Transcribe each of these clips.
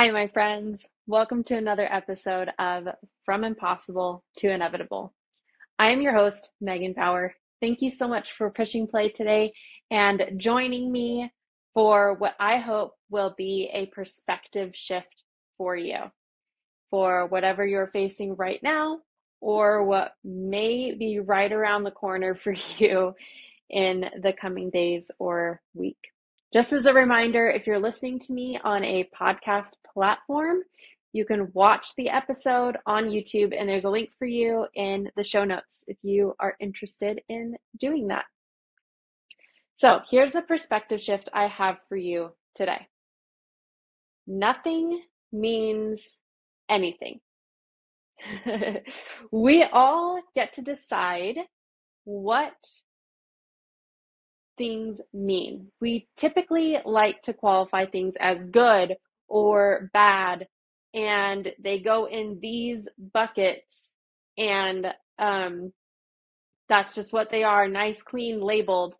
Hi, my friends. Welcome to another episode of From Impossible to Inevitable. I am your host, Megan Bauer. Thank you so much for pushing play today and joining me for what I hope will be a perspective shift for you for whatever you're facing right now or what may be right around the corner for you in the coming days or week. Just as a reminder, if you're listening to me on a podcast platform, you can watch the episode on YouTube, and there's a link for you in the show notes if you are interested in doing that. So, here's the perspective shift I have for you today nothing means anything. we all get to decide what things mean. We typically like to qualify things as good or bad, and they go in these buckets, and um, that's just what they are nice, clean, labeled.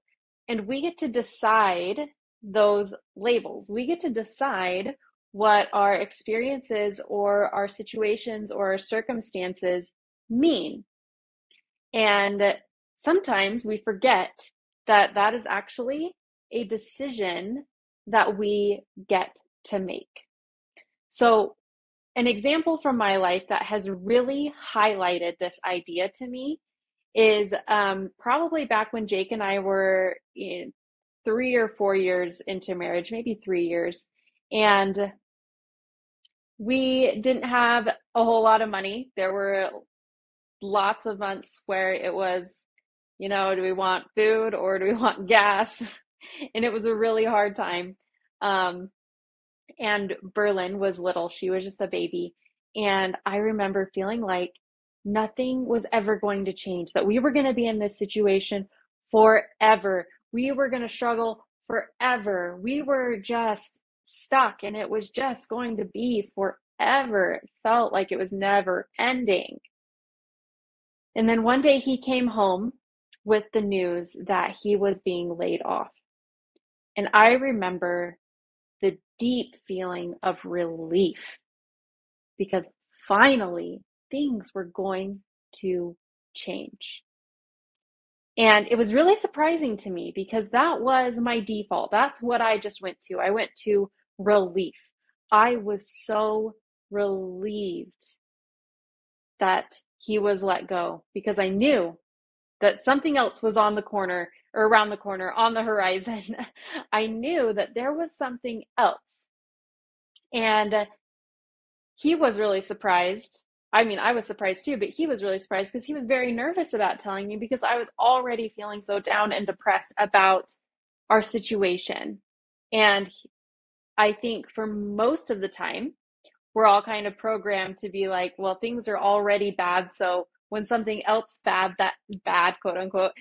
And we get to decide those labels. We get to decide what our experiences or our situations or our circumstances mean. And sometimes we forget that that is actually a decision that we get to make. So, an example from my life that has really highlighted this idea to me is um, probably back when Jake and I were three or four years into marriage, maybe three years. And we didn't have a whole lot of money. There were lots of months where it was you know, do we want food or do we want gas? and it was a really hard time. Um, and Berlin was little, she was just a baby. And I remember feeling like nothing was ever going to change, that we were going to be in this situation forever. We were going to struggle forever. We were just stuck, and it was just going to be forever. It felt like it was never ending. And then one day he came home with the news that he was being laid off. And I remember the deep feeling of relief because finally things were going to change. And it was really surprising to me because that was my default. That's what I just went to. I went to relief. I was so relieved that he was let go because I knew that something else was on the corner or around the corner on the horizon, I knew that there was something else. And he was really surprised. I mean, I was surprised too, but he was really surprised because he was very nervous about telling me because I was already feeling so down and depressed about our situation. And I think for most of the time, we're all kind of programmed to be like, well, things are already bad. So when something else bad that bad quote unquote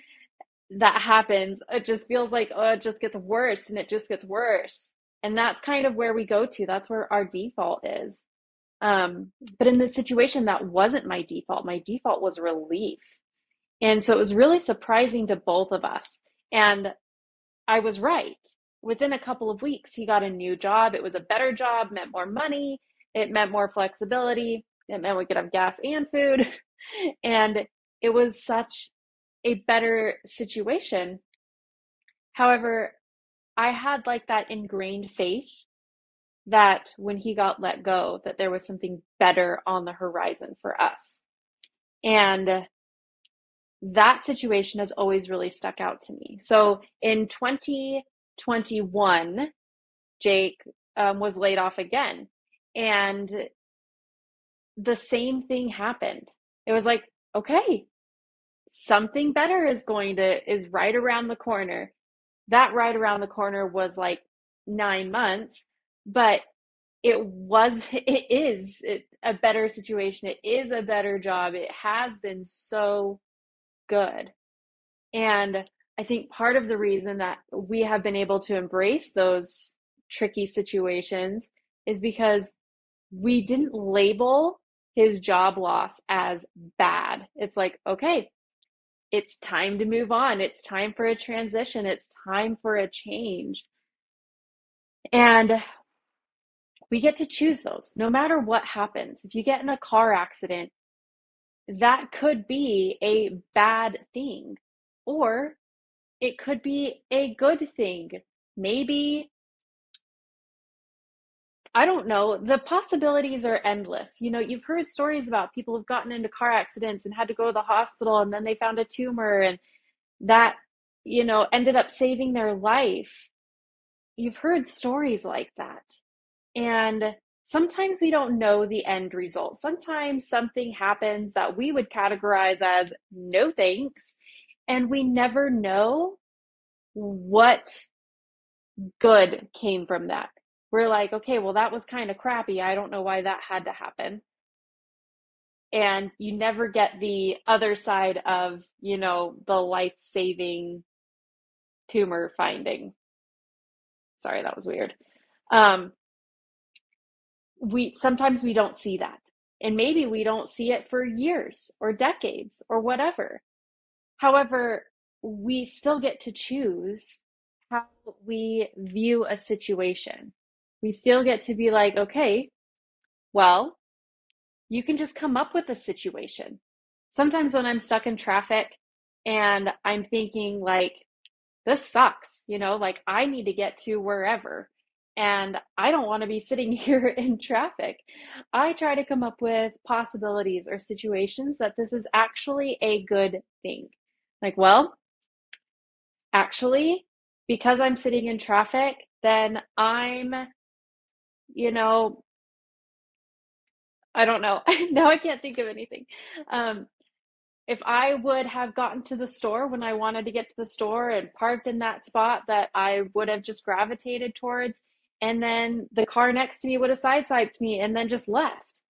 that happens it just feels like oh it just gets worse and it just gets worse. And that's kind of where we go to. That's where our default is. Um, but in this situation that wasn't my default. My default was relief. And so it was really surprising to both of us. And i was right. Within a couple of weeks he got a new job. It was a better job meant more money. It meant more flexibility. It meant we could have gas and food and it was such a better situation. However, I had like that ingrained faith that when he got let go that there was something better on the horizon for us. And that situation has always really stuck out to me. So in 2021, Jake um, was laid off again. And the same thing happened it was like, okay, something better is going to, is right around the corner. That right around the corner was like nine months, but it was, it is a better situation. It is a better job. It has been so good. And I think part of the reason that we have been able to embrace those tricky situations is because we didn't label his job loss as bad. It's like, okay, it's time to move on. It's time for a transition. It's time for a change. And we get to choose those no matter what happens. If you get in a car accident, that could be a bad thing, or it could be a good thing. Maybe, I don't know, the possibilities are endless. You know, you've heard stories about people who've gotten into car accidents and had to go to the hospital and then they found a tumor and that, you know, ended up saving their life. You've heard stories like that. And sometimes we don't know the end result. Sometimes something happens that we would categorize as no thanks, and we never know what good came from that. We're like, okay, well, that was kind of crappy. I don't know why that had to happen. And you never get the other side of, you know, the life saving tumor finding. Sorry, that was weird. Um, we sometimes we don't see that and maybe we don't see it for years or decades or whatever however we still get to choose how we view a situation we still get to be like okay well you can just come up with a situation sometimes when i'm stuck in traffic and i'm thinking like this sucks you know like i need to get to wherever and I don't want to be sitting here in traffic. I try to come up with possibilities or situations that this is actually a good thing. Like, well, actually, because I'm sitting in traffic, then I'm, you know, I don't know. now I can't think of anything. Um, if I would have gotten to the store when I wanted to get to the store and parked in that spot that I would have just gravitated towards, and then the car next to me would have sideswiped me and then just left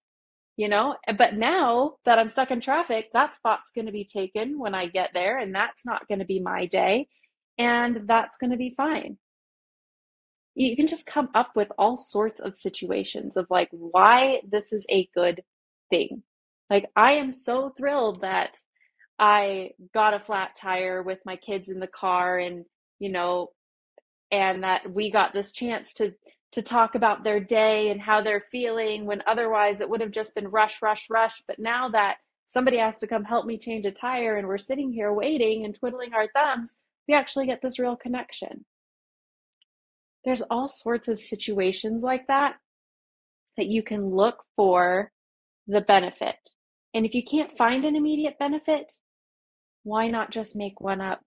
you know but now that i'm stuck in traffic that spot's going to be taken when i get there and that's not going to be my day and that's going to be fine you can just come up with all sorts of situations of like why this is a good thing. Like i am so thrilled that i got a flat tire with my kids in the car and you know and that we got this chance to to talk about their day and how they're feeling when otherwise it would have just been rush rush rush. But now that somebody has to come help me change a tire and we're sitting here waiting and twiddling our thumbs we actually get this real connection there's all sorts of situations like that that you can look for the benefit and if you can't find an immediate benefit why not just make one up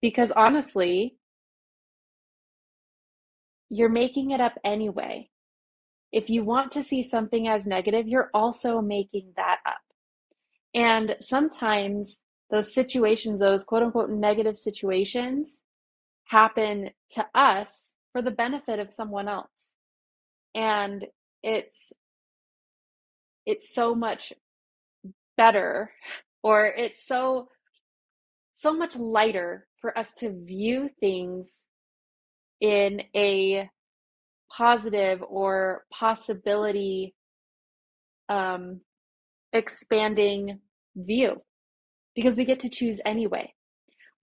because honestly you're making it up anyway. If you want to see something as negative, you're also making that up. And sometimes those situations, those quote unquote negative situations, happen to us for the benefit of someone else. And it's it's so much better or it's so so much lighter for us to view things in a positive or possibility um, expanding view because we get to choose anyway.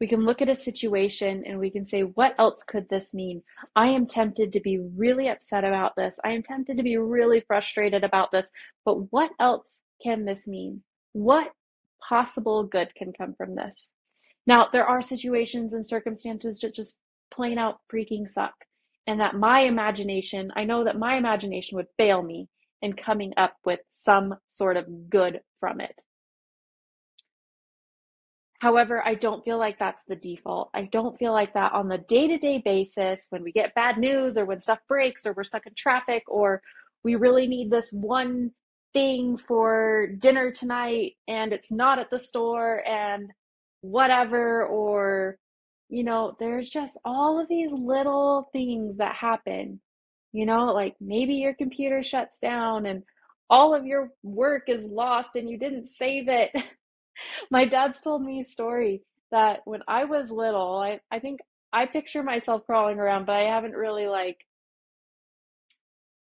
We can look at a situation and we can say, what else could this mean? I am tempted to be really upset about this. I am tempted to be really frustrated about this. But what else can this mean? What possible good can come from this? Now, there are situations and circumstances that just plain out freaking suck. And that my imagination, I know that my imagination would fail me in coming up with some sort of good from it. However, I don't feel like that's the default. I don't feel like that on the day to day basis when we get bad news or when stuff breaks or we're stuck in traffic or we really need this one thing for dinner tonight and it's not at the store and whatever, or you know, there's just all of these little things that happen. You know, like maybe your computer shuts down and all of your work is lost and you didn't save it. My dad's told me a story that when I was little, I, I think I picture myself crawling around, but I haven't really like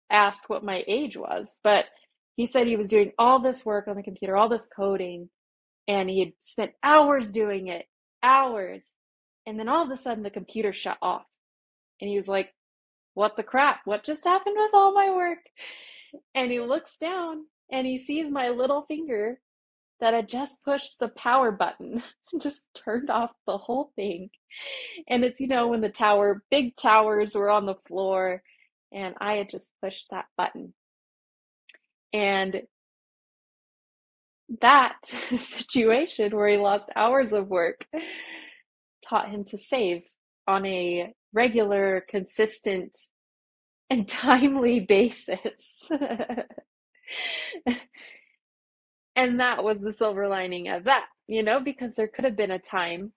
asked what my age was. But he said he was doing all this work on the computer, all this coding, and he had spent hours doing it, hours. And then all of a sudden the computer shut off. And he was like, what the crap? What just happened with all my work? And he looks down and he sees my little finger that had just pushed the power button, just turned off the whole thing. And it's, you know, when the tower, big towers were on the floor, and I had just pushed that button. And that situation where he lost hours of work taught him to save on a regular, consistent, and timely basis. And that was the silver lining of that, you know, because there could have been a time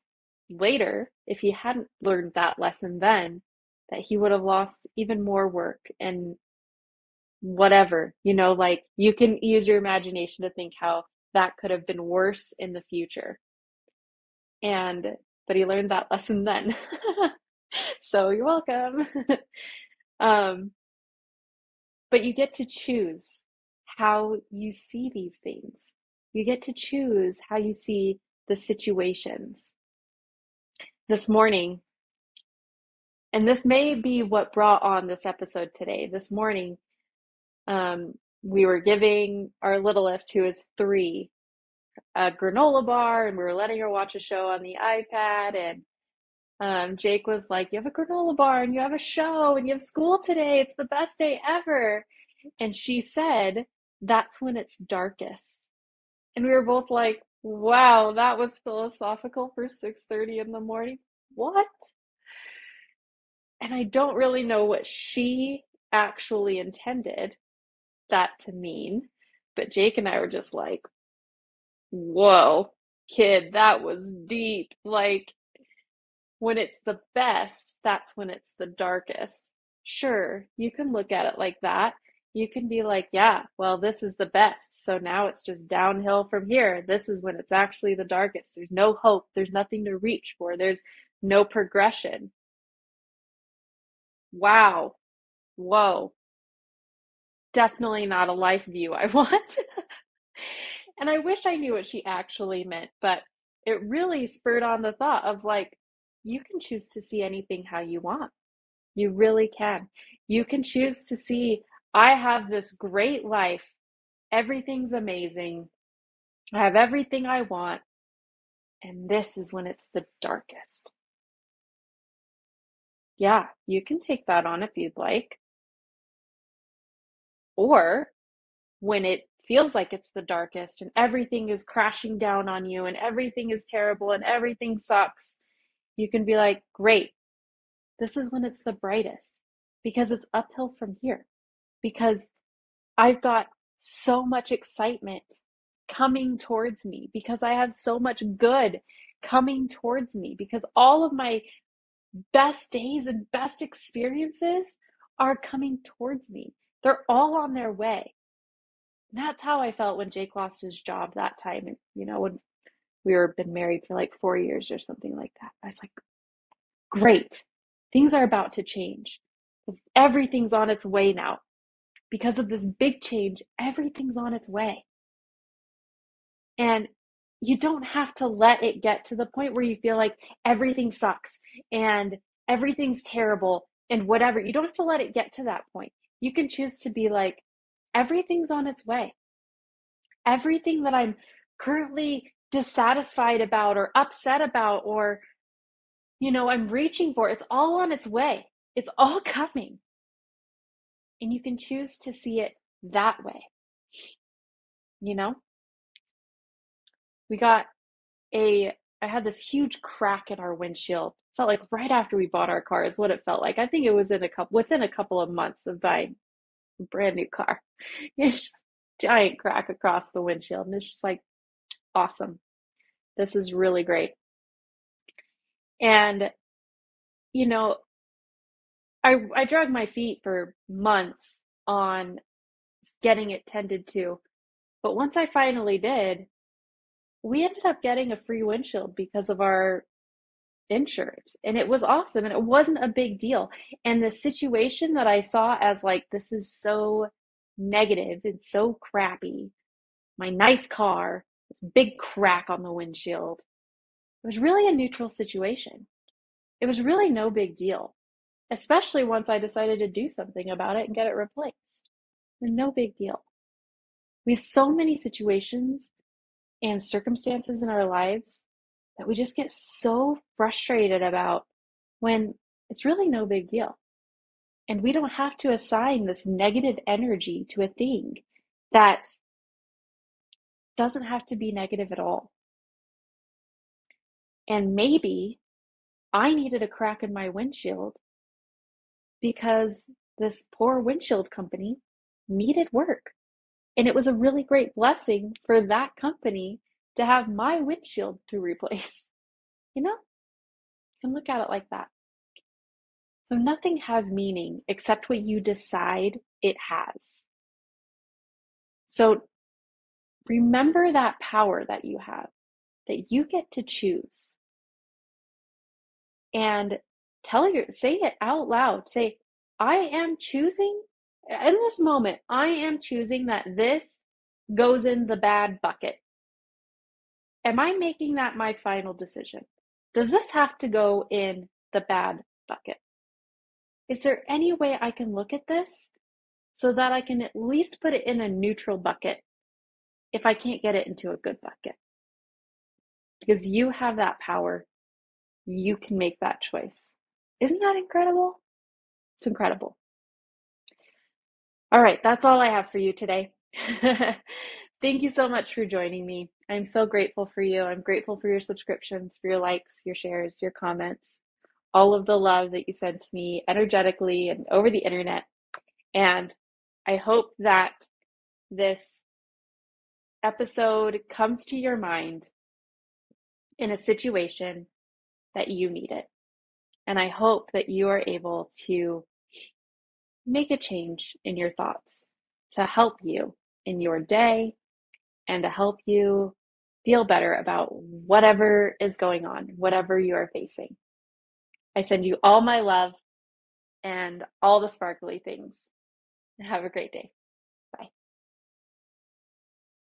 later, if he hadn't learned that lesson then, that he would have lost even more work and whatever, you know, like you can use your imagination to think how that could have been worse in the future. And, but he learned that lesson then. so you're welcome. um, but you get to choose how you see these things. You get to choose how you see the situations. This morning, and this may be what brought on this episode today. This morning, um, we were giving our littlest, who is three, a granola bar, and we were letting her watch a show on the iPad. And um, Jake was like, You have a granola bar, and you have a show, and you have school today. It's the best day ever. And she said, That's when it's darkest. And we were both like, Wow, that was philosophical for 6:30 in the morning. What? And I don't really know what she actually intended that to mean. But Jake and I were just like, whoa, kid, that was deep. Like, when it's the best, that's when it's the darkest. Sure, you can look at it like that. You can be like, yeah, well, this is the best. So now it's just downhill from here. This is when it's actually the darkest. There's no hope. There's nothing to reach for. There's no progression. Wow. Whoa definitely not a life view I want. and I wish I knew what she actually meant, but it really spurred on the thought of like, you can choose to see anything how you want. You really can. You can choose to see, I have this great life. Everything's amazing. I have everything I want. And this is when it's the darkest. Yeah, you can take that on if you'd like. Or when it feels like it's the darkest and everything is crashing down on you and everything is terrible and everything sucks, you can be like, great, this is when it's the brightest because it's uphill from here. Because I've got so much excitement coming towards me, because I have so much good coming towards me, because all of my best days and best experiences are coming towards me. They're all on their way. And that's how I felt when Jake lost his job that time. And, you know, when we were been married for like four years or something like that. I was like, great. Things are about to change. Everything's on its way now. Because of this big change, everything's on its way. And you don't have to let it get to the point where you feel like everything sucks and everything's terrible and whatever. You don't have to let it get to that point you can choose to be like, everything's on its way. Everything that I'm currently dissatisfied about or upset about or, you know, I'm reaching for, it's all on its way. It's all coming. And you can choose to see it that way. You know? We got a, I had this huge crack in our windshield felt like right after we bought our car is what it felt like. I think it was in a couple within a couple of months of buying a brand new car. It's just giant crack across the windshield, and it's just like awesome. This is really great. And you know, I I dragged my feet for months on getting it tended to. But once I finally did, we ended up getting a free windshield because of our insurance and it was awesome and it wasn't a big deal and the situation that i saw as like this is so negative and so crappy my nice car this big crack on the windshield it was really a neutral situation it was really no big deal especially once I decided to do something about it and get it replaced. No big deal. We have so many situations and circumstances in our lives that we just get so frustrated about when it's really no big deal. And we don't have to assign this negative energy to a thing that doesn't have to be negative at all. And maybe I needed a crack in my windshield because this poor windshield company needed work. And it was a really great blessing for that company to have my windshield to replace. You know, you can look at it like that. So nothing has meaning except what you decide it has. So remember that power that you have, that you get to choose. And tell your, say it out loud. Say, I am choosing, in this moment, I am choosing that this goes in the bad bucket. Am I making that my final decision? Does this have to go in the bad bucket? Is there any way I can look at this so that I can at least put it in a neutral bucket if I can't get it into a good bucket? Because you have that power. You can make that choice. Isn't that incredible? It's incredible. All right, that's all I have for you today. Thank you so much for joining me. I'm so grateful for you. I'm grateful for your subscriptions, for your likes, your shares, your comments, all of the love that you send to me energetically and over the internet. And I hope that this episode comes to your mind in a situation that you need it. And I hope that you are able to make a change in your thoughts to help you in your day and to help you feel better about whatever is going on, whatever you are facing. I send you all my love and all the sparkly things. Have a great day.